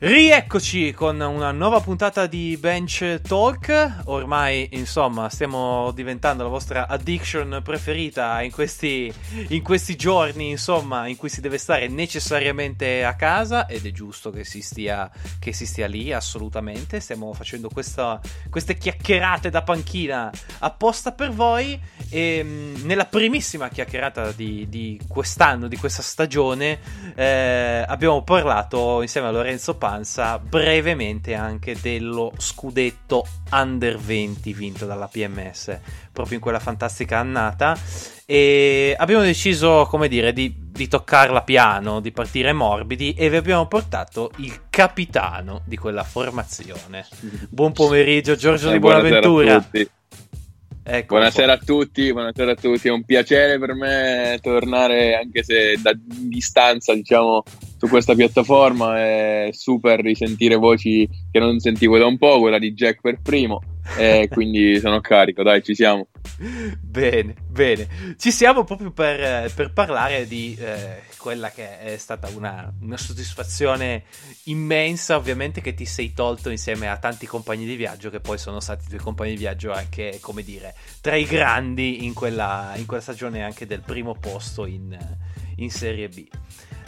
Rieccoci con una nuova puntata di Bench Talk. Ormai, insomma, stiamo diventando la vostra addiction preferita in questi, in questi, giorni, insomma, in cui si deve stare necessariamente a casa ed è giusto che si stia, che si stia lì, assolutamente. Stiamo facendo questa, queste chiacchierate da panchina apposta per voi e mm, nella primissima chiacchierata di, di quest'anno, di questa stagione, eh, abbiamo parlato insieme a Lorenzo Pazzi Panza brevemente anche dello scudetto under 20 vinto dalla PMS proprio in quella fantastica annata. E abbiamo deciso come dire di, di toccarla piano di partire morbidi e vi abbiamo portato il capitano di quella formazione. Buon pomeriggio Giorgio eh, di Buonaventura. Ecco buonasera a tutti, buonasera a tutti, è un piacere per me tornare anche se da distanza diciamo su questa piattaforma è super risentire voci che non sentivo da un po', quella di Jack per primo, e quindi sono carico, dai, ci siamo. Bene, bene. Ci siamo proprio per, per parlare di eh, quella che è stata una, una, soddisfazione immensa, ovviamente, che ti sei tolto insieme a tanti compagni di viaggio, che poi sono stati due compagni di viaggio anche, come dire, tra i grandi in quella, in quella stagione anche del primo posto in, in Serie B.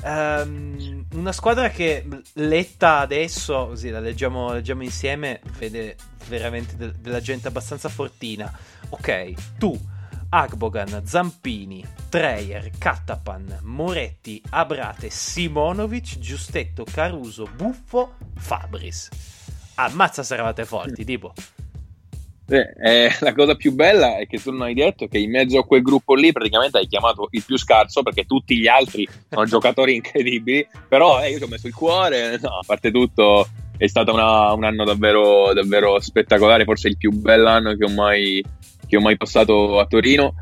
Um, una squadra che letta adesso, così la leggiamo, leggiamo insieme, vede veramente de- della gente abbastanza fortina. Ok, tu, Agbogan, Zampini, Treyer, Kattapan, Moretti, Abrate, Simonovic, Giustetto, Caruso, Buffo, Fabris. Ammazza se eravate forti, tipo. Eh, la cosa più bella è che tu non hai detto che in mezzo a quel gruppo lì praticamente hai chiamato il più scarso perché tutti gli altri sono giocatori incredibili, però eh, io ci ho messo il cuore, no, a parte tutto è stato una, un anno davvero, davvero spettacolare, forse il più bell'anno che ho mai, che ho mai passato a Torino.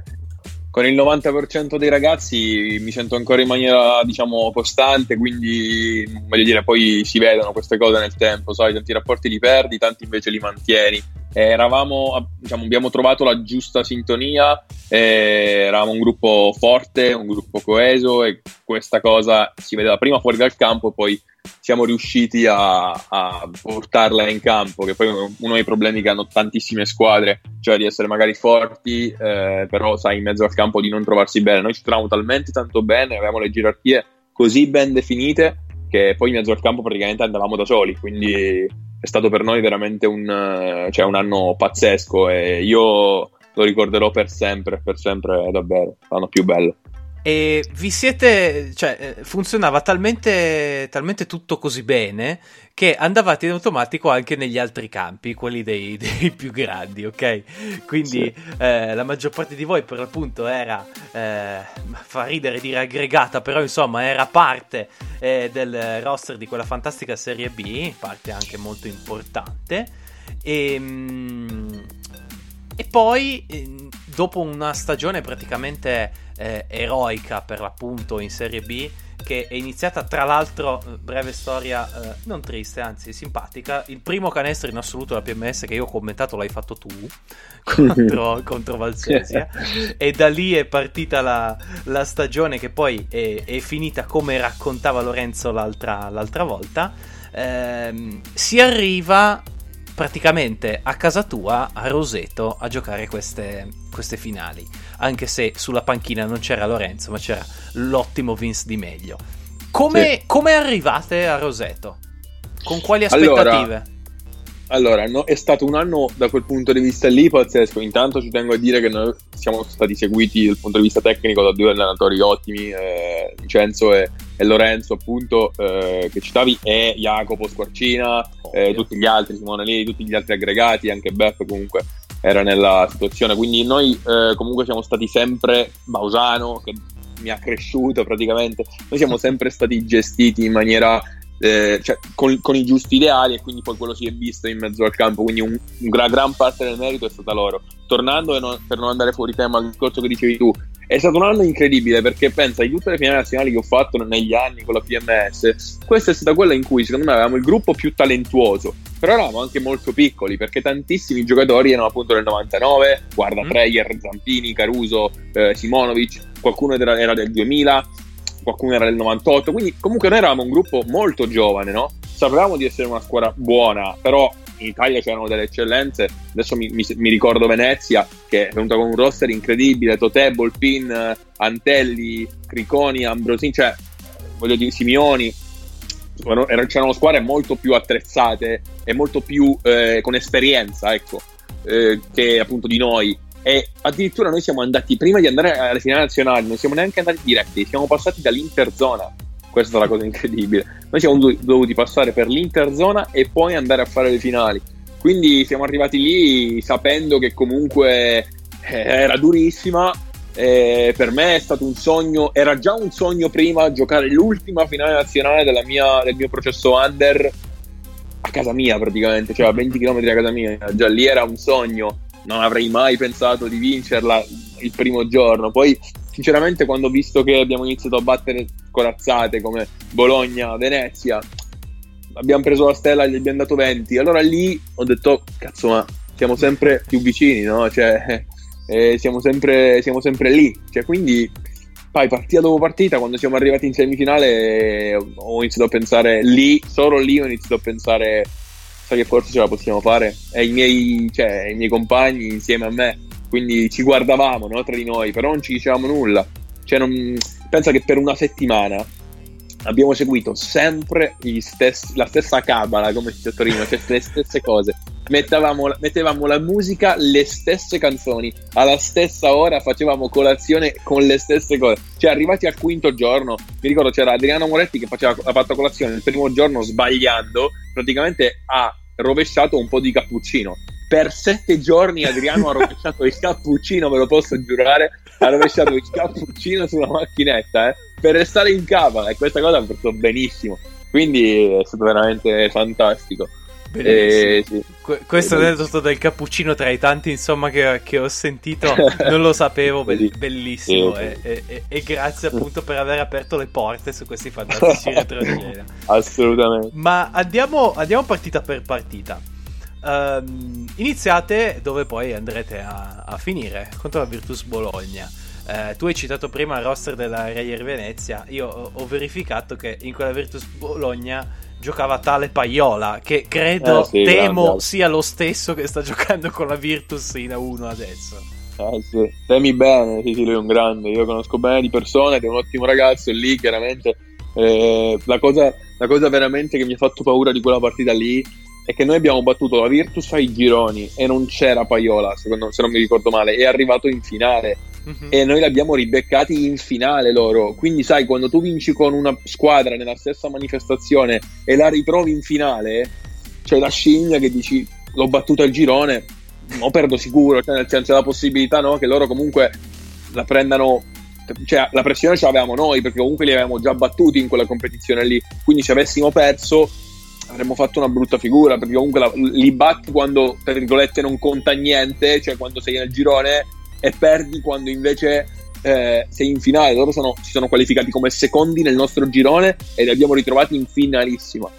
Con il 90% dei ragazzi mi sento ancora in maniera diciamo costante quindi voglio dire poi si vedono queste cose nel tempo sai tanti rapporti li perdi tanti invece li mantieni eravamo diciamo abbiamo trovato la giusta sintonia eravamo un gruppo forte un gruppo coeso e questa cosa si vedeva prima fuori dal campo poi siamo riusciti a, a, portarla in campo, che poi è uno dei problemi che hanno tantissime squadre, cioè di essere magari forti, eh, però sai in mezzo al campo di non trovarsi bene. Noi ci troviamo talmente tanto bene, avevamo le gerarchie così ben definite che poi in mezzo al campo praticamente andavamo da soli, quindi è stato per noi veramente un, cioè un anno pazzesco e io lo ricorderò per sempre, per sempre davvero, l'anno più bello. E vi siete, cioè, eh, funzionava talmente, talmente tutto così bene che andavate in automatico anche negli altri campi, quelli dei, dei più grandi, ok? Quindi sì. eh, la maggior parte di voi per l'appunto era, eh, fa ridere dire aggregata, però insomma era parte eh, del roster di quella fantastica Serie B, parte anche molto importante. E, mm, e poi, dopo una stagione praticamente eh, eroica per l'appunto in Serie B che è iniziata tra l'altro, eh, breve storia, eh, non triste, anzi simpatica. Il primo canestro in assoluto della PMS che io ho commentato l'hai fatto tu contro, contro Valsesia. e da lì è partita la, la stagione che poi è, è, finita come raccontava Lorenzo l'altra, l'altra volta. Eh, si arriva praticamente a casa tua, a Roseto, a giocare queste, queste finali. Anche se sulla panchina non c'era Lorenzo, ma c'era l'ottimo Vince Di Meglio. Come, sì. come arrivate a Roseto? Con quali aspettative? Allora, allora no, è stato un anno da quel punto di vista lì pazzesco. Intanto ci tengo a dire che noi siamo stati seguiti dal punto di vista tecnico da due allenatori ottimi, eh, Vincenzo e, e, Lorenzo, appunto, eh, che citavi, e Jacopo Squarcina, eh, tutti gli altri, Simone Lì, tutti gli altri aggregati, anche Beppe comunque era nella situazione. Quindi noi eh, comunque siamo stati sempre Bausano, che mi ha cresciuto praticamente. Noi siamo sempre stati gestiti in maniera eh, cioè, con, con, i giusti ideali e quindi poi quello si è visto in mezzo al campo quindi un, una gran parte del merito è stata loro tornando non, per non andare fuori tema al discorso che dicevi tu è stato un anno incredibile perché pensa di tutte le finali nazionali che ho fatto negli anni con la PMS questa è stata quella in cui secondo me avevamo il gruppo più talentuoso però eravamo anche molto piccoli perché tantissimi giocatori erano appunto del 99 guarda mm. Treyer, Zampini, Caruso, eh, Simonovic qualcuno era, era del 2000 qualcuno era del 98, quindi comunque noi eravamo un gruppo molto giovane, no? sapevamo di essere una squadra buona, però in Italia c'erano delle eccellenze. Adesso mi, mi, mi, ricordo Venezia che è venuta con un roster incredibile: Totè, Bolpin, Antelli, Criconi, Ambrosini, cioè voglio dire Simioni. C'erano squadre molto più attrezzate e molto più eh, con esperienza, ecco, eh, che appunto di noi. E addirittura noi siamo andati prima di andare alle finali nazionali, non siamo neanche andati diretti, siamo passati dall'interzona questa è la cosa incredibile. Noi siamo dovuti passare per l'interzona e poi andare a fare le finali. Quindi siamo arrivati lì sapendo che comunque eh, era durissima. Eh, per me è stato un sogno, era già un sogno prima giocare l'ultima finale nazionale mia, del mio processo under a casa mia praticamente, cioè a 20 km da casa mia. Già lì era un sogno, non avrei mai pensato di vincerla il primo giorno. Poi sinceramente quando ho visto che abbiamo iniziato a battere corazzate come Bologna, Venezia, abbiamo preso la stella e gli abbiamo dato 20, allora lì ho detto, cazzo ma siamo sempre più vicini, no? Cioè, eh, siamo, sempre, siamo sempre lì, cioè, quindi poi partita dopo partita, quando siamo arrivati in semifinale, ho iniziato a pensare lì, solo lì ho iniziato a pensare, sai che forse ce la possiamo fare, e i miei, cioè, i miei compagni insieme a me quindi ci guardavamo no, tra di noi, però non ci dicevamo nulla. Cioè, non... pensa che per una settimana abbiamo seguito sempre stessi, la stessa cabala, come si dice Torino, cioè le stesse cose. Mettevamo, mettevamo, la musica, le stesse canzoni, alla stessa ora facevamo colazione con le stesse cose. Cioè, arrivati al quinto giorno, mi ricordo c'era Adriano Moretti che faceva, ha fatto colazione il primo giorno sbagliando, praticamente ha rovesciato un po' di cappuccino per sette giorni Adriano ha rovesciato il cappuccino, ve lo posso giurare, ha rovesciato il cappuccino sulla macchinetta eh, per restare in cava e questa cosa ha fatto benissimo. Quindi è stato veramente fantastico. Eh, sì. que- questo aneddoto del cappuccino tra i tanti insomma che, che ho sentito non lo sapevo be- bellissimo sì. E, e, e, grazie appunto per aver aperto le porte su questi fantastici retroscena assolutamente ma andiamo, andiamo partita per partita Um, iniziate dove poi andrete a, a finire contro la Virtus Bologna. Uh, tu hai citato prima il roster della Reyer Venezia. Io ho, ho, verificato che in quella Virtus Bologna giocava tale Paiola, che credo, eh, sì, temo grande. sia lo stesso che sta giocando con la Virtus in A1 adesso. Eh sì, temi bene, sì, sì, lui è un grande. Io conosco bene di persone ed è un ottimo ragazzo. E lì chiaramente eh, la, cosa, la cosa veramente che mi ha fatto paura di quella partita lì è che noi abbiamo battuto la Virtus ai gironi e non c'era Paiola, secondo, se non mi ricordo male, è arrivato in finale uh-huh. e noi l'abbiamo ribeccati in finale loro. Quindi sai, quando tu vinci con una squadra nella stessa manifestazione e la ritrovi in finale, c'è la scimmia che dici l'ho battuta al girone, non perdo sicuro, cioè nel senso c'è la possibilità no, che loro comunque la prendano cioè la pressione ce l'avevamo noi perché comunque li avevamo già battuti in quella competizione lì quindi se avessimo perso avremmo fatto una brutta figura perché comunque la, li batti quando tra virgolette non conta niente, cioè quando sei nel girone e perdi quando invece eh, sei in finale. Loro sono, si sono qualificati come secondi nel nostro girone e li abbiamo ritrovati in finalissima.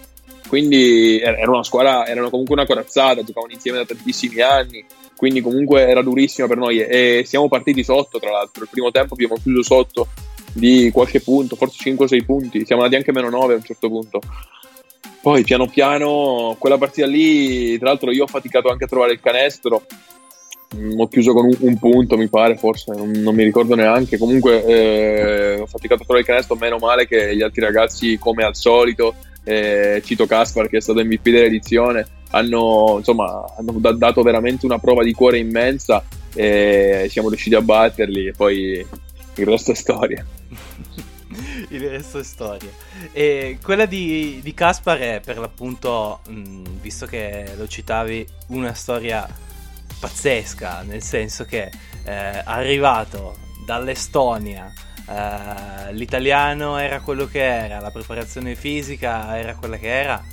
Quindi era una squadra, erano comunque una corazzata, giocavano insieme da tantissimi anni, quindi comunque era durissima per noi e siamo partiti sotto, tra l'altro, il primo tempo abbiamo chiuso sotto di qualche punto, forse 5-6 punti, siamo andati anche meno 9 a un certo punto. Poi piano piano, quella partita lì, tra l'altro io ho faticato anche a trovare il canestro, mm, ho chiuso con un, un punto mi pare, forse, non, non mi ricordo neanche, comunque eh, ho faticato a trovare il canestro, meno male che gli altri ragazzi come al solito, eh, Cito Caspar che è stato MVP dell'edizione, hanno, insomma, hanno dato veramente una prova di cuore immensa e siamo riusciti a batterli e poi il resto è storia. il resto è storia. E quella di, di Caspar è per l'appunto, mh, visto che lo citavi, una storia pazzesca, nel senso che eh, arrivato dall'Estonia, eh, l'italiano era quello che era, la preparazione fisica era quella che era,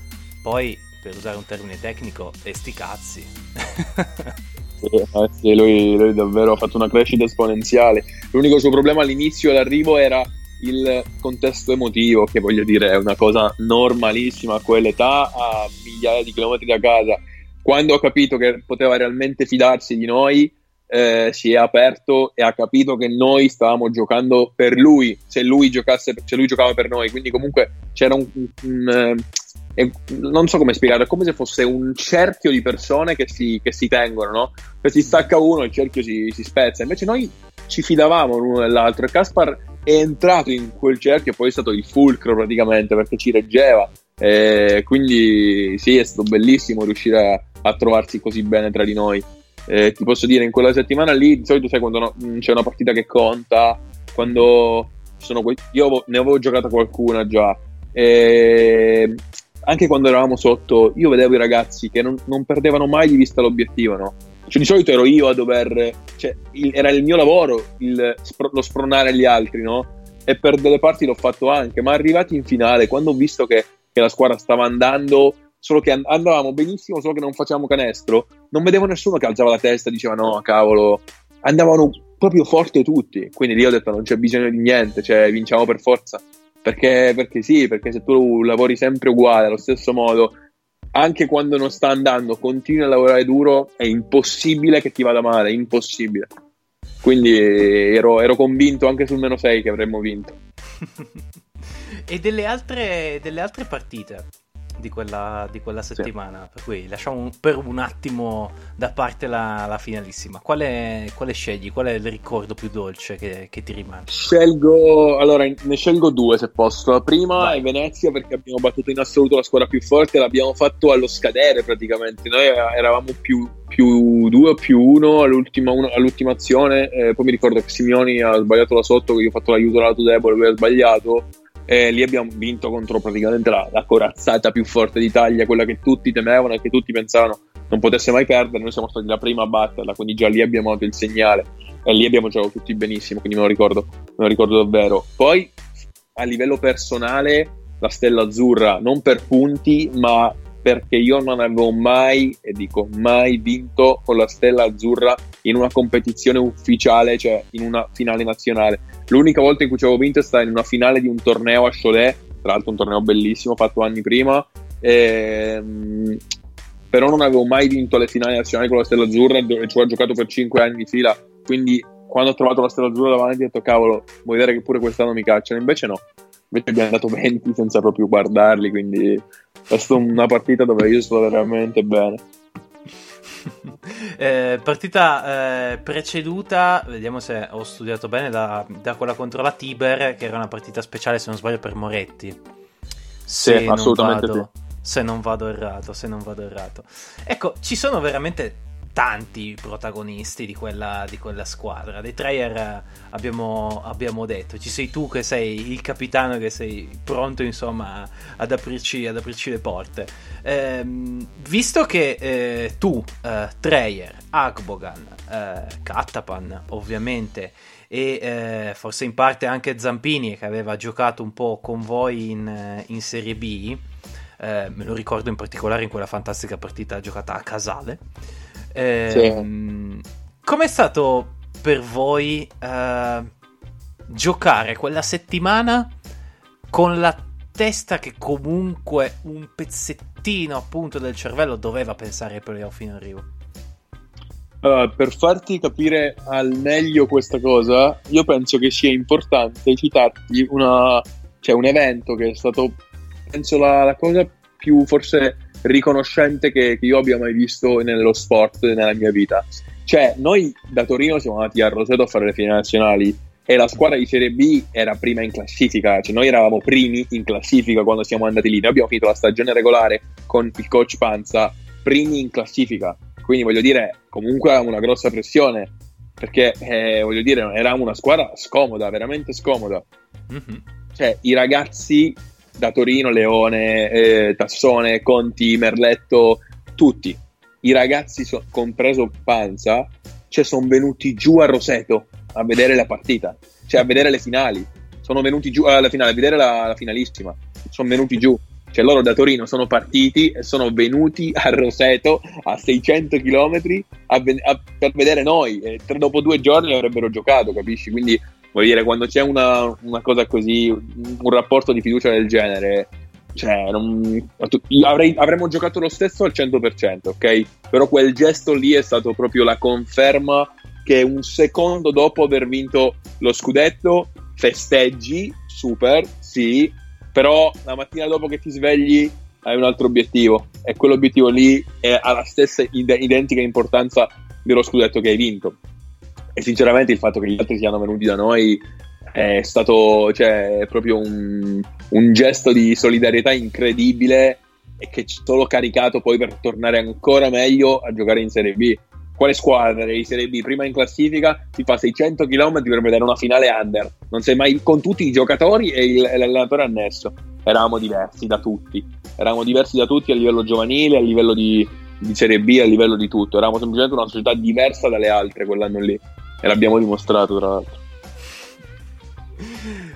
poi per usare un termine tecnico, e sti cazzi. Eh sì, lui, lui, davvero ha fatto una crescita esponenziale. L'unico suo problema all'inizio all'arrivo era il contesto emotivo, che voglio dire è una cosa normalissima a quell'età, a migliaia di chilometri da casa. Quando ho capito che poteva realmente fidarsi di noi, eh, si è aperto e ha capito che noi stavamo giocando per lui, se lui, giocasse, se lui giocava per noi. Quindi comunque c'era un, un, e non so come spiegarlo, è come se fosse un cerchio di persone che si, che si tengono, no? Se si stacca uno il cerchio si, si spezza, invece noi ci fidavamo l'uno dell'altro e Caspar è entrato in quel cerchio e poi è stato il fulcro praticamente perché ci reggeva. E quindi sì, è stato bellissimo riuscire a, a trovarsi così bene tra di noi. Eh, ti posso dire, in quella settimana lì, di solito sai quando no, c'è una partita che conta, quando sono que- io ne avevo giocata qualcuna già. E anche quando eravamo sotto, io vedevo i ragazzi che non, non perdevano mai di vista l'obiettivo, no? Cioè, di solito ero io a dover, cioè, il, era il mio lavoro il, lo spronare gli altri, no? E per delle parti l'ho fatto anche, ma arrivati in finale, quando ho visto che, che la squadra stava andando, solo che andavamo benissimo, solo che non facevamo canestro, non vedevo nessuno che alzava la testa e diceva no, cavolo, andavano proprio forte tutti. Quindi lì ho detto non c'è bisogno di niente, cioè vinciamo per forza. Perché, perché sì, perché se tu lavori sempre uguale, allo stesso modo, anche quando non sta andando, continui a lavorare duro, è impossibile che ti vada male, impossibile. Quindi ero, ero convinto anche sul meno 6 che avremmo vinto. e delle altre, delle altre partite? Di quella, di quella settimana. Sì. Per cui lasciamo un, per un attimo da parte la, la finalissima. Quale, quale, scegli? Qual è il ricordo più dolce che, che, ti rimane? Scelgo, allora ne scelgo due se posso. La prima Vai. è Venezia perché abbiamo battuto in assoluto la squadra più forte, l'abbiamo fatto allo scadere praticamente. Noi eravamo più, più due o più uno all'ultima, all'ultima azione. Eh, poi mi ricordo che Simioni ha sbagliato da sotto, che io ho fatto l'aiuto lato debole, lui ha sbagliato e lì abbiamo vinto contro praticamente la, la, corazzata più forte d'Italia, quella che tutti temevano e che tutti pensavano non potesse mai perdere. Noi siamo stati la prima a batterla, quindi già lì abbiamo dato il segnale e lì abbiamo giocato tutti benissimo, quindi me lo ricordo, me lo ricordo davvero. Poi a livello personale, la Stella Azzurra non per punti, ma perché io non avevo mai, e dico mai, vinto con la Stella Azzurra in una competizione ufficiale, cioè in una finale nazionale. L'unica volta in cui ci avevo vinto è stata in una finale di un torneo a Cholet, tra l'altro un torneo bellissimo fatto anni prima, ehm, però non avevo mai vinto le finali nazionali con la Stella Azzurra dove ci ho giocato per 5 anni di fila, quindi quando ho trovato la Stella Azzurra davanti ho detto cavolo, vuoi vedere che pure quest'anno mi cacciano? Invece no, invece abbiamo dato 20 senza proprio guardarli, quindi è stata una partita dove io sto veramente bene. eh, partita eh, preceduta, vediamo se ho studiato bene, da, da, quella contro la Tiber, che era una partita speciale, se non sbaglio, per Moretti. Se sì, assolutamente vado, sì. Se non vado errato, se non vado errato. Ecco, ci sono veramente tanti protagonisti di quella, di quella squadra. Dei Treyer abbiamo, abbiamo, detto, ci sei tu che sei il capitano, che sei pronto insomma ad aprirci, ad aprirci le porte. Ehm, visto che eh, tu, eh, Treyer, Agbogan, eh, Kattapan ovviamente e eh, forse in parte anche Zampini che aveva giocato un po' con voi in, eh, in Serie B, eh, me lo ricordo in particolare in quella fantastica partita giocata a Casale. Eh, sì. Com'è stato per voi eh, giocare quella settimana con la testa che comunque un pezzettino appunto del cervello doveva pensare ai playoff in arrivo? Uh, per farti capire al meglio questa cosa, io penso che sia importante citarti una, cioè un evento che è stato, penso, la, la cosa più forse riconoscente che, che, io abbia mai visto nello sport nella mia vita. Cioè, noi da Torino siamo andati a Roseto a fare le finali nazionali e la squadra di Serie B era prima in classifica, cioè noi eravamo primi in classifica quando siamo andati lì. Noi abbiamo finito la stagione regolare con il coach Panza, primi in classifica. Quindi voglio dire, comunque una grossa pressione perché eh, voglio dire, eravamo una squadra scomoda, veramente scomoda. Mm-hmm. Cioè, i ragazzi da Torino, Leone, eh, Tassone, Conti, Merletto, tutti. I ragazzi, so, compreso Panza, cioè sono venuti giù a Roseto a vedere la partita, cioè a vedere le finali. Sono venuti giù alla finale, a vedere la, la finalissima. Sono venuti giù. Cioè loro da Torino sono partiti e sono venuti a Roseto a 600 km a, a, per vedere noi. E dopo due giorni avrebbero giocato, capisci? Quindi voglio dire, quando c'è una, una cosa così, un rapporto di fiducia del genere, cioè, non, avrei, avremmo giocato lo stesso al 100%, ok? Però quel gesto lì è stato proprio la conferma che un secondo dopo aver vinto lo scudetto festeggi, super, sì, però la mattina dopo che ti svegli hai un altro obiettivo e quell'obiettivo lì ha la stessa ide- identica importanza dello scudetto che hai vinto. E sinceramente il fatto che gli altri siano venuti da noi è stato cioè, proprio un, un gesto di solidarietà incredibile e che ci ha solo caricato poi per tornare ancora meglio a giocare in Serie B. Quale squadra di Serie B prima in classifica si fa 600 km per vedere una finale under? Non sei mai con tutti i giocatori e, il, e l'allenatore annesso. Eravamo diversi da tutti, eravamo diversi da tutti a livello giovanile, a livello di, di Serie B, a livello di tutto. Eravamo semplicemente una società diversa dalle altre quell'anno lì e l'abbiamo dimostrato tra l'altro.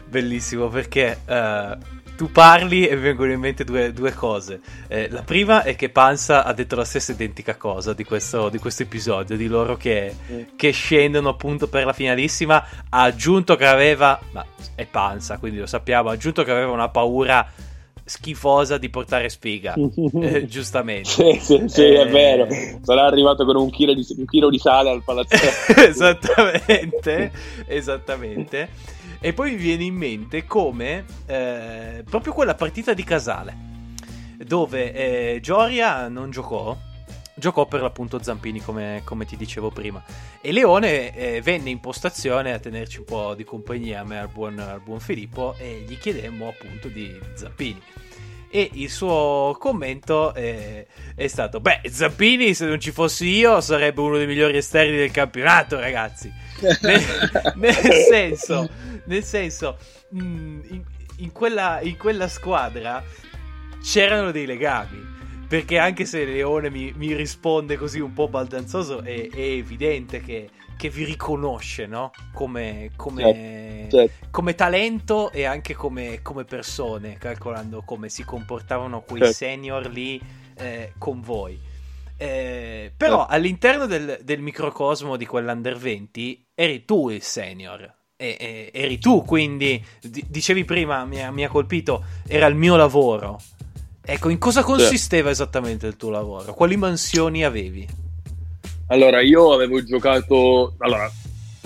Bellissimo perché uh, tu parli e mi vengono in mente due, due cose. Eh, la prima è che Panza ha detto la stessa identica cosa di questo, di questo episodio, di loro che, mm. che, scendono appunto per la finalissima. Ha aggiunto che aveva, ma è Panza, quindi lo sappiamo, ha aggiunto che aveva una paura schifosa di portare spiga, eh, giustamente. Sì, sì, sì eh... è vero. Sarà arrivato con un chilo di, un chilo di sale al palazzetto. esattamente, esattamente. E poi mi viene in mente come eh, proprio quella partita di Casale, dove eh, Gioria non giocò, giocò per l'appunto Zampini come, come ti dicevo prima. E Leone eh, venne in postazione a tenerci un po' di compagnia a me al buon, al buon Filippo e gli chiedemmo appunto di Zampini. E il suo commento è, è, stato beh Zampini se non ci fossi io sarebbe uno dei migliori esterni del campionato ragazzi. Nel, nel senso nel senso, mm, in, in, quella, in quella squadra c'erano dei legami perché anche se Leone mi, mi, risponde così un po' baldanzoso, è, è evidente che, che, vi riconosce, no? Come, come, certo, certo. come talento e anche come, come, persone, calcolando come si comportavano quei certo. senior lì eh, con voi. Eh, però certo. all'interno del, del microcosmo di quell'Under 20 eri tu il senior, eri tu, quindi dicevi prima, mi ha, mi ha, colpito, era il mio lavoro. Ecco, in cosa consisteva sì. esattamente il tuo lavoro? Quali mansioni avevi? Allora, io avevo giocato... Allora,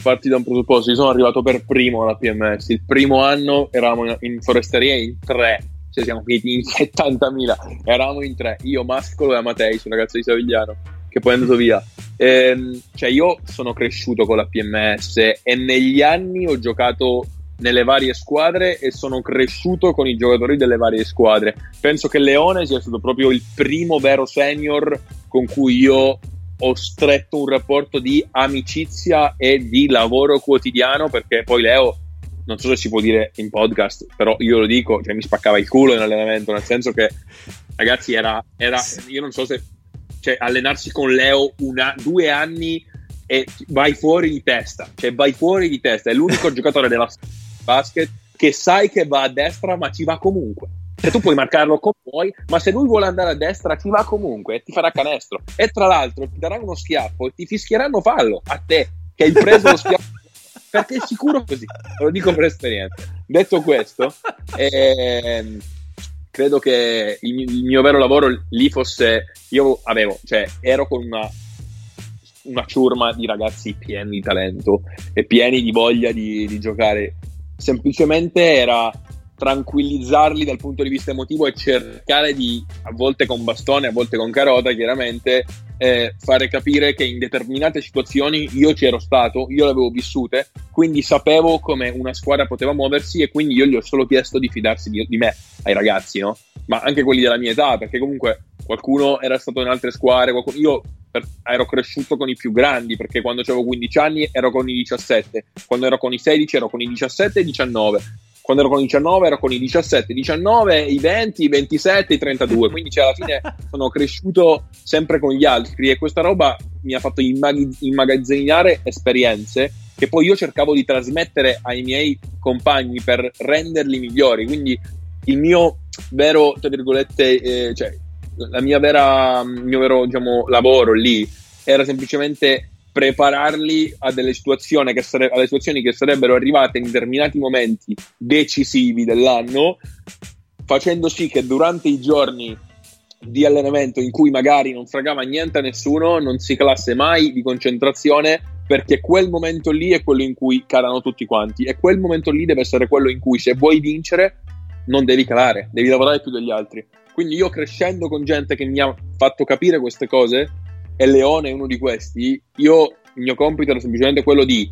parti da un presupposto, io sono arrivato per primo alla PMS. Il primo anno eravamo in, in foresteria in tre, cioè siamo finiti in 70.000. Eravamo in tre, io, Mascolo e Amatei, un ragazzo di Savigliano, che poi è andato via. Ehm, cioè io sono cresciuto con la PMS e negli anni ho giocato nelle varie squadre e sono cresciuto con i giocatori delle varie squadre. Penso che Leone sia stato proprio il primo vero senior con cui io ho stretto un rapporto di amicizia e di lavoro quotidiano perché poi Leo non so se si può dire in podcast, però io lo dico, cioè mi spaccava il culo in allenamento, nel senso che ragazzi era, era io non so se cioè allenarsi con Leo una, due anni e vai fuori di testa, cioè vai fuori di testa, è l'unico giocatore della basket che sai che va a destra ma ci va comunque. Cioè tu puoi marcarlo come vuoi, ma se lui vuole andare a destra ci va comunque e ti farà canestro. E tra l'altro ti daranno uno schiaffo e ti fischieranno fallo a te che hai preso lo schiaffo. Perché è sicuro così, lo dico per esperienza. Detto questo, ehm, credo che il, il, mio vero lavoro lì fosse io avevo, cioè ero con una, una ciurma di ragazzi pieni di talento e pieni di voglia di, di giocare semplicemente era tranquillizzarli dal punto di vista emotivo e cercare di, a volte con bastone, a volte con carota, chiaramente, eh, fare capire che in determinate situazioni io c'ero stato, io le avevo vissute, quindi sapevo come una squadra poteva muoversi e quindi io gli ho solo chiesto di fidarsi di, di me, ai ragazzi, no? Ma anche quelli della mia età, perché comunque qualcuno era stato in altre squadre, qualcuno... io per... ero cresciuto con i più grandi, perché quando avevo 15 anni ero con i 17, quando ero con i 16 ero con i 17 e i 19, quando ero con i 19 ero con i 17, 19, i 20, i 27, i 32, quindi cioè, alla fine sono cresciuto sempre con gli altri e questa roba mi ha fatto immag- immagazzinare esperienze che poi io cercavo di trasmettere ai miei compagni per renderli migliori, quindi il mio vero, tra virgolette, eh, cioè la mia vera, il mio vero diciamo, lavoro lì era semplicemente prepararli a delle situazioni che, sare- alle situazioni che sarebbero arrivate in determinati momenti decisivi dell'anno, facendo sì che durante i giorni di allenamento in cui magari non fregava niente a nessuno, non si classe mai di concentrazione perché quel momento lì è quello in cui calano tutti quanti e quel momento lì deve essere quello in cui se vuoi vincere non devi calare, devi lavorare più degli altri Quindi io crescendo con gente che mi ha fatto capire queste cose, e Leone è uno di questi, io il mio compito era semplicemente quello di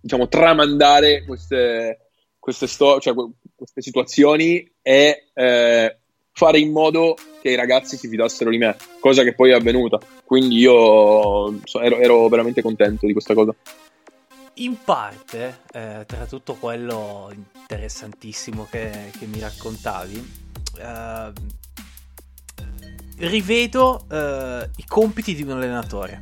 diciamo tramandare queste, queste, sto- cioè, queste situazioni e eh, fare in modo che i ragazzi si fidassero di me, cosa che poi è avvenuta. Quindi io ero, ero, veramente contento di questa cosa. In parte, eh, tra tutto quello interessantissimo che, che mi raccontavi, eh, rivedo eh, i compiti di un allenatore.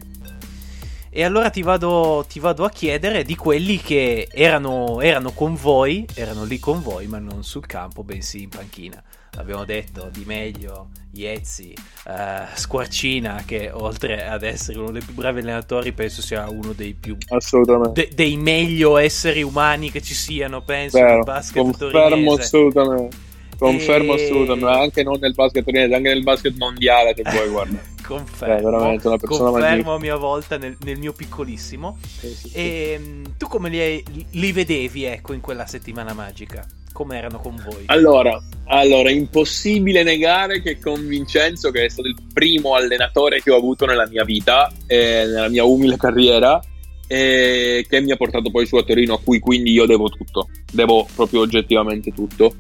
E allora ti vado, ti vado, a chiedere di quelli che erano, erano con voi, erano lì con voi, ma non sul campo, bensì in panchina abbiamo detto, Di Meglio, Iezzi, uh, Squarcina, che oltre ad essere uno dei più bravi allenatori, penso sia uno dei più assolutamente. De- dei meglio esseri umani che ci siano, penso, nel basket Confermo assolutamente. Confermo e... assolutamente, anche non nel basket torinese, anche nel basket mondiale se vuoi, guarda. confermo, eh, confermo a mia volta nel, nel mio piccolissimo. Sì, sì, e sì. Ehm, tu come li, li vedevi, ecco, in quella settimana magica? come erano con voi? Allora, allora, impossibile negare che con Vincenzo, che è stato il primo allenatore che ho avuto nella mia vita, eh, nella mia umile carriera, e che mi ha portato poi su a Torino, a cui quindi io devo tutto, devo proprio oggettivamente tutto.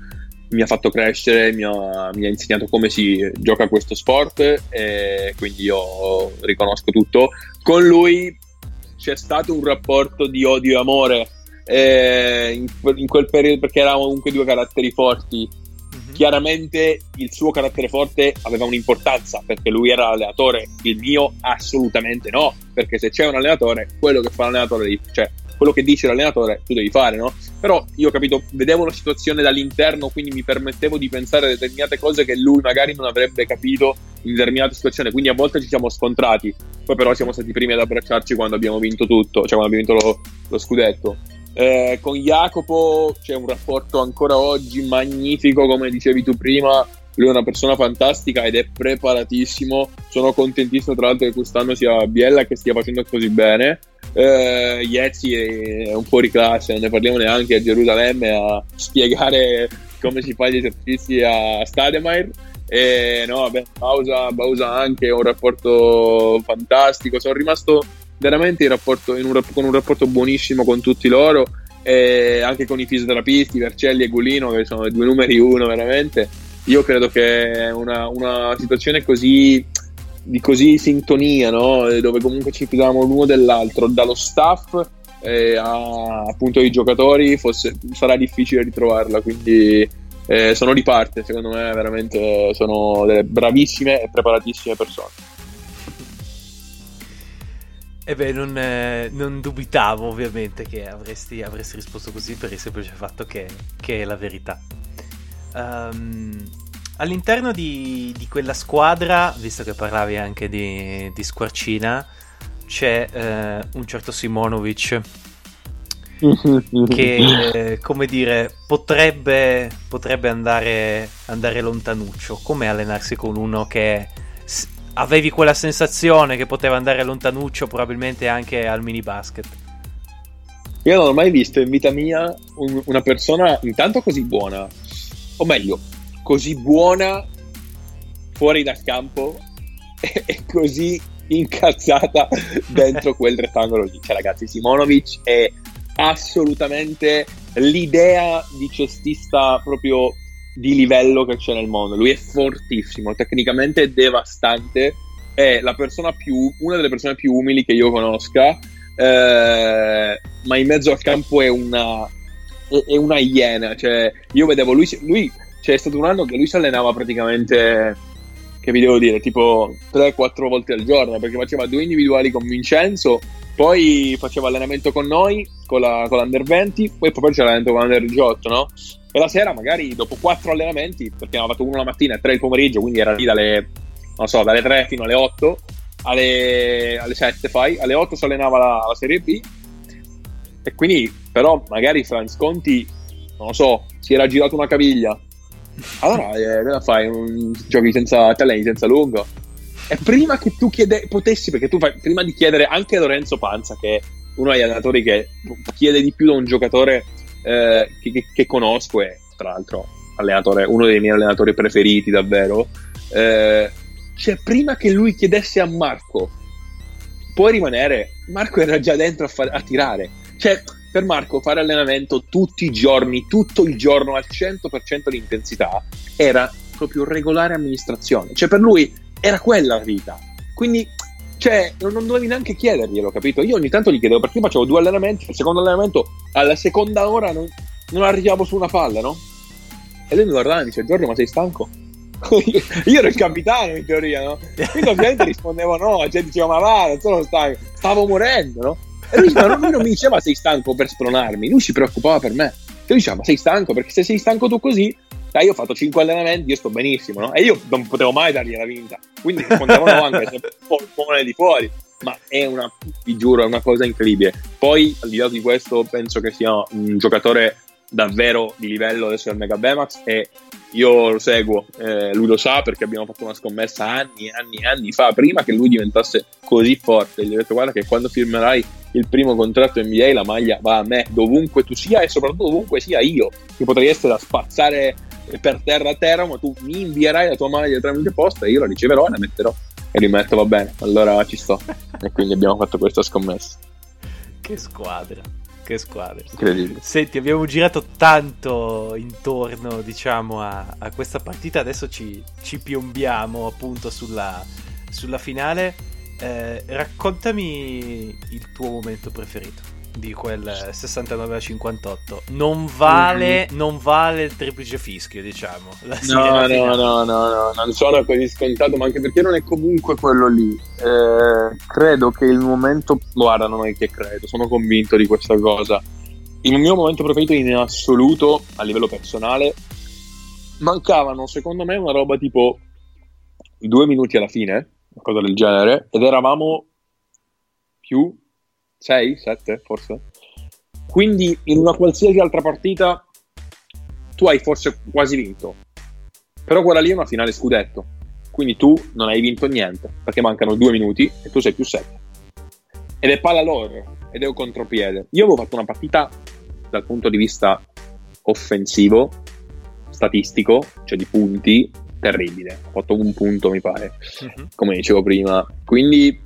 Mi ha fatto crescere, mi ha, mi ha insegnato come si gioca questo sport e quindi io riconosco tutto. Con lui c'è stato un rapporto di odio e amore eh, in, in, quel periodo perché eravamo comunque due caratteri forti. Mm-hmm. Chiaramente il suo carattere forte aveva un'importanza perché lui era l'allenatore, il mio assolutamente no, perché se c'è un allenatore, quello che fa l'allenatore, cioè quello che dice l'allenatore tu devi fare, no? Però io ho capito, vedevo la situazione dall'interno, quindi mi permettevo di pensare a determinate cose che lui magari non avrebbe capito in determinate situazioni, quindi a volte ci siamo scontrati, poi però siamo stati i primi ad abbracciarci quando abbiamo vinto tutto, cioè quando abbiamo vinto lo, lo scudetto. Eh, con Jacopo c'è un rapporto ancora oggi magnifico, come dicevi tu prima. Lui è una persona fantastica ed è preparatissimo. Sono contentissimo, tra l'altro, che quest'anno sia Biella che stia facendo così bene. Eh, Iezzi è un fuori classe, non ne parliamo neanche a Gerusalemme a spiegare come si fa gli esercizi a Stademeyer. E no, vabbè, Bausa, Bausa anche un rapporto fantastico. Sono rimasto veramente in rapporto, in un, con un rapporto buonissimo con tutti loro e anche con i fisioterapisti, Vercelli e Gulino che sono i due numeri uno veramente. Io credo che una, una situazione così di così sintonia, no? dove comunque ci fidiamo l'uno dell'altro, dallo staff eh, a appunto i giocatori, fosse, sarà difficile ritrovarla. Quindi eh, sono di parte, secondo me, veramente sono delle bravissime e preparatissime persone. E beh, non, eh, non, dubitavo ovviamente che avresti, avresti, risposto così per il semplice fatto che, che è la verità. Um, all'interno di, di, quella squadra, visto che parlavi anche di, di Squarcina, c'è eh, un certo Simonovic che, eh, come dire, potrebbe, potrebbe andare, andare lontanuccio. Come allenarsi con uno che avevi quella sensazione che poteva andare lontanuccio probabilmente anche al mini basket. Io non ho mai visto in vita mia un, una persona intanto così buona, o meglio, così buona fuori dal campo e, così incazzata dentro quel rettangolo lì. Cioè, ragazzi, Simonovic è assolutamente l'idea di cestista proprio di livello che c'è nel mondo. Lui è fortissimo, tecnicamente devastante. È la persona più, una delle persone più umili che io conosca. Eh, ma in mezzo al campo è una, è, è una iena. Cioè, io vedevo lui, lui c'è stato un anno che lui si allenava praticamente, che vi devo dire, tipo 3-4 volte al giorno perché faceva due individuali con Vincenzo. Poi faceva allenamento con noi, con, la, con l'Under 20, poi poi faceva allenamento con l'Under 18, no? E la sera, magari dopo quattro allenamenti, perché avevamo fatto uno la mattina e tre il pomeriggio, quindi era lì dalle, so, dalle 3 fino alle 8, alle, alle 7 fai, alle 8 si allenava la, la Serie B. E quindi, però, magari Franz Conti, non lo so, si era girato una caviglia. Allora, eh, fai? Un, giochi senza te senza lungo. E prima che tu chiede, potessi, perché tu fai, prima di chiedere anche a Lorenzo Panza, che è uno degli allenatori che chiede di più da un giocatore eh, che, che, conosco e tra l'altro uno dei miei allenatori preferiti davvero, eh, cioè prima che lui chiedesse a Marco, puoi rimanere, Marco era già dentro a, far, a tirare. Cioè, per Marco fare allenamento tutti i giorni, tutto il giorno al 100% di intensità era proprio regolare amministrazione. Cioè, per lui era quella la vita. Quindi, cioè, non, non dovevi neanche chiederglielo, capito? Io ogni tanto gli chiedevo perché io facevo due allenamenti, il secondo allenamento alla seconda ora non, non arriviamo su una palla, no? E lui mi guardava e mi dice, Giorgio, ma sei stanco? io ero il capitano in teoria, no? Quindi ovviamente rispondevo no, cioè dicevo ma va, non sono stanco, stavo morendo, no? E lui, lui non mi diceva sei stanco per spronarmi, lui si preoccupava per me. Lui diceva sei stanco perché se sei stanco tu così, dai io ho fatto 5 allenamenti, io sto benissimo, no? E io non potevo mai dargli la vinta, quindi rispondevano anche se polmone di fuori. Ma è una, vi giuro, è una cosa incredibile. Poi, al di là di questo, penso che sia un giocatore davvero di livello adesso del Mega Bemax e io lo seguo, eh, lui lo sa perché abbiamo fatto una scommessa anni e anni e anni fa, prima che lui diventasse così forte. Gli ho detto guarda che quando firmerai il primo contratto NBA la maglia va a me dovunque tu sia e soprattutto dovunque sia io, che potrei essere da spazzare per terra a terra, ma tu mi invierai la tua maglia tramite posta e io la riceverò e la metterò e rimetto va bene, allora ci sto. e quindi abbiamo fatto questa scommessa. Che squadra che squadre. Incredibile. Senti, abbiamo girato tanto intorno, diciamo, a, a questa partita. Adesso ci, ci piombiamo appunto sulla, sulla finale. Eh, raccontami il tuo momento preferito di quel 69 a 58 non vale, mm-hmm. non vale il triplice fischio diciamo. No no, no no no non sono così scontato ma anche perché non è comunque quello lì. Eh, credo che il momento guarda non è che credo sono convinto di questa cosa. Il mio momento preferito in assoluto a livello personale mancavano secondo me una roba tipo due minuti alla fine una cosa del genere ed eravamo più 6, 7 forse. Quindi in una qualsiasi altra partita tu hai forse quasi vinto. Però quella lì è una finale scudetto. Quindi tu non hai vinto niente perché mancano due minuti e tu sei più 7. Ed è palla loro ed è un contropiede. Io avevo fatto una partita dal punto di vista offensivo, statistico, cioè di punti, terribile. Ho fatto un punto, mi pare, uh-huh. come dicevo prima. Quindi,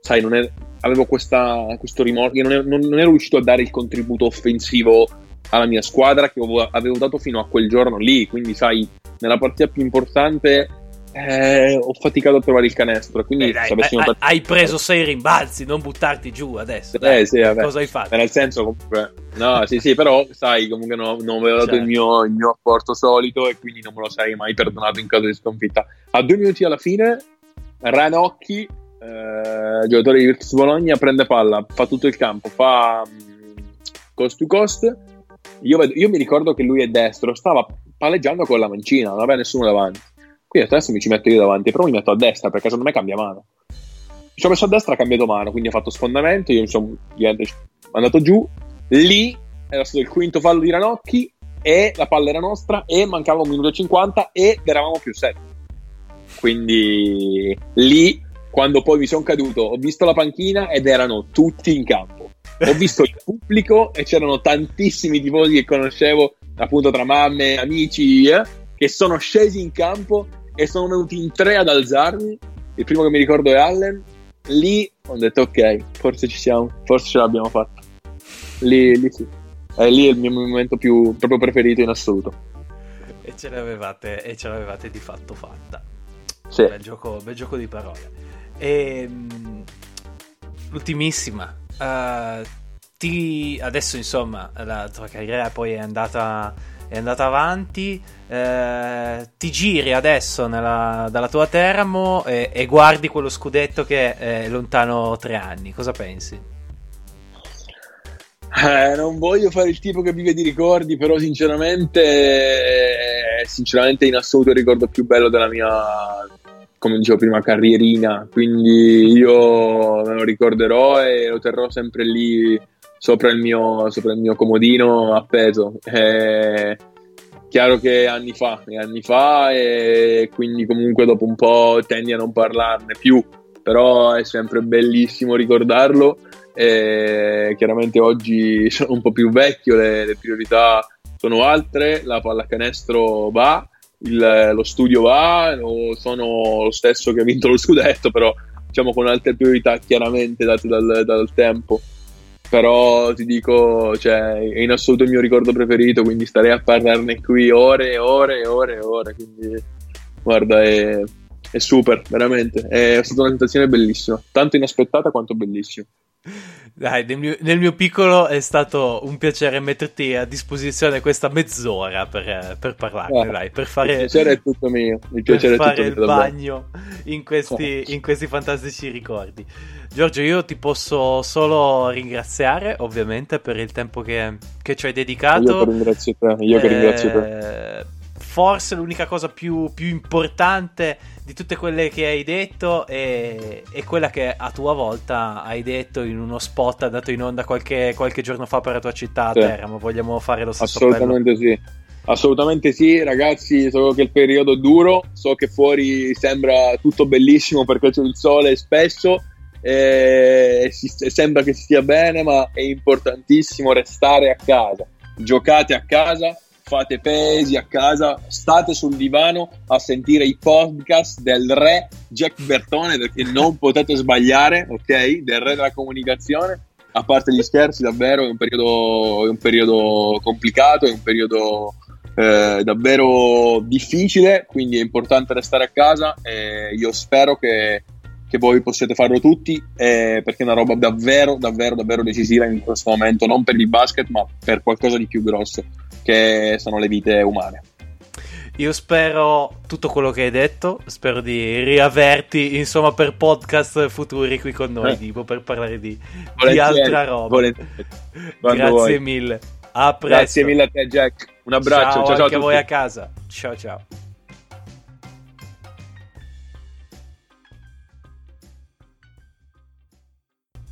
sai, non è, avevo questa, questo rimorso, non, non, non, ero riuscito a dare il contributo offensivo alla mia squadra che avevo dato fino a quel giorno lì, quindi sai, nella partita più importante eh, ho faticato a trovare il canestro. Quindi, eh dai, hai, part... hai, preso sei rimbalzi, non buttarti giù adesso. Eh, sì, Cosa hai fatto? Nel senso, comunque, no, sì, sì, però sai, comunque no, non avevo dato certo. il, mio, il mio apporto solito e quindi non me lo sarei mai perdonato in caso di sconfitta. A due minuti alla fine, Ranocchi eh, giocatore di Virtus Bologna, prende palla, fa tutto il campo, fa um, cost to cost. Io, vedo, io, mi ricordo che lui è destro, stava palleggiando con la mancina, non aveva nessuno davanti. Quindi adesso mi ci metto io davanti, però mi metto a destra perché secondo me cambia mano. Mi sono messo a destra, ha cambiato mano, quindi ha fatto sfondamento, io mi sono andato giù. Lì era stato il quinto fallo di Ranocchi e la palla era nostra e mancava un minuto e 50 ed eravamo più 7. Quindi lì quando poi mi sono caduto, ho visto la panchina ed erano tutti in campo. Ho visto il pubblico e c'erano tantissimi tifosi che conoscevo, appunto tra mamme, amici, eh, che sono scesi in campo e sono venuti in tre ad alzarmi. Il primo che mi ricordo è Allen. Lì ho detto ok, forse ci siamo, forse ce l'abbiamo fatta. Lì, lì sì. E lì è il mio momento più proprio preferito in assoluto. E ce l'avevate, e ce l'avevate di fatto fatta. Sì. Bel gioco, bel gioco di parole. E, ehm, l'ultimissima. Uh, ti, adesso insomma la tua carriera poi è andata, è andata avanti. Uh, ti giri adesso nella, dalla tua Teramo e, e, guardi quello scudetto che è lontano tre anni. Cosa pensi? Eh, non voglio fare il tipo che vive di ricordi, però sinceramente, eh, sinceramente in assoluto il ricordo più bello della mia, come dicevo prima, carrierina, quindi io me lo ricorderò e lo terrò sempre lì sopra il mio, sopra il mio comodino appeso. È chiaro che anni fa, anni fa e quindi comunque dopo un po' tendi a non parlarne più, però è sempre bellissimo ricordarlo e chiaramente oggi sono un po' più vecchio, le, le priorità sono altre, la pallacanestro va, il, lo studio va, sono lo stesso che ha vinto lo scudetto, però diciamo con altre priorità chiaramente date dal, dal tempo. Però ti dico, cioè, è in assoluto il mio ricordo preferito, quindi starei a parlarne qui ore e ore e ore e ore. Quindi, guarda, è, è super, veramente. È stata una sensazione bellissima, tanto inaspettata quanto bellissima. Dai, nel mio, nel mio, piccolo è stato un piacere metterti a disposizione questa mezz'ora per, per parlarne, ah, dai, per fare... Il piacere è tutto mio, il piacere per è tutto fare il bagno in questi, in questi fantastici ricordi. Giorgio, io ti posso solo ringraziare, ovviamente, per il tempo che, che ci hai dedicato. Io che ringrazio te, io che ringrazio te. Forse l'unica cosa più, più, importante di tutte quelle che hai detto è, è, quella che a tua volta hai detto in uno spot andato in onda qualche, qualche giorno fa per la tua città a sì. Teramo. Vogliamo fare lo stesso Assolutamente appello? sì. Assolutamente sì, ragazzi. So che il periodo è duro, so che fuori sembra tutto bellissimo perché c'è il sole spesso. E si, sembra che stia bene, ma è importantissimo restare a casa. Giocate a casa, fate pesi a casa, state sul divano a sentire i podcast del re Jack Bertone perché non potete sbagliare, ok? Del re della comunicazione. A parte gli scherzi, davvero è un periodo, è un periodo complicato, è un periodo eh, davvero difficile, quindi è importante restare a casa e io spero che che voi possiate farlo tutti eh, perché è una roba davvero davvero davvero decisiva in questo momento non per il basket ma per qualcosa di più grosso che sono le vite umane. Io spero tutto quello che hai detto, spero di riaverti insomma per podcast futuri qui con noi, eh. tipo per parlare di, di altra roba. Grazie vuoi. mille. A presto. Grazie mille a te Jack. Un abbraccio. Ciao, ciao, ciao anche a voi a casa. Ciao ciao.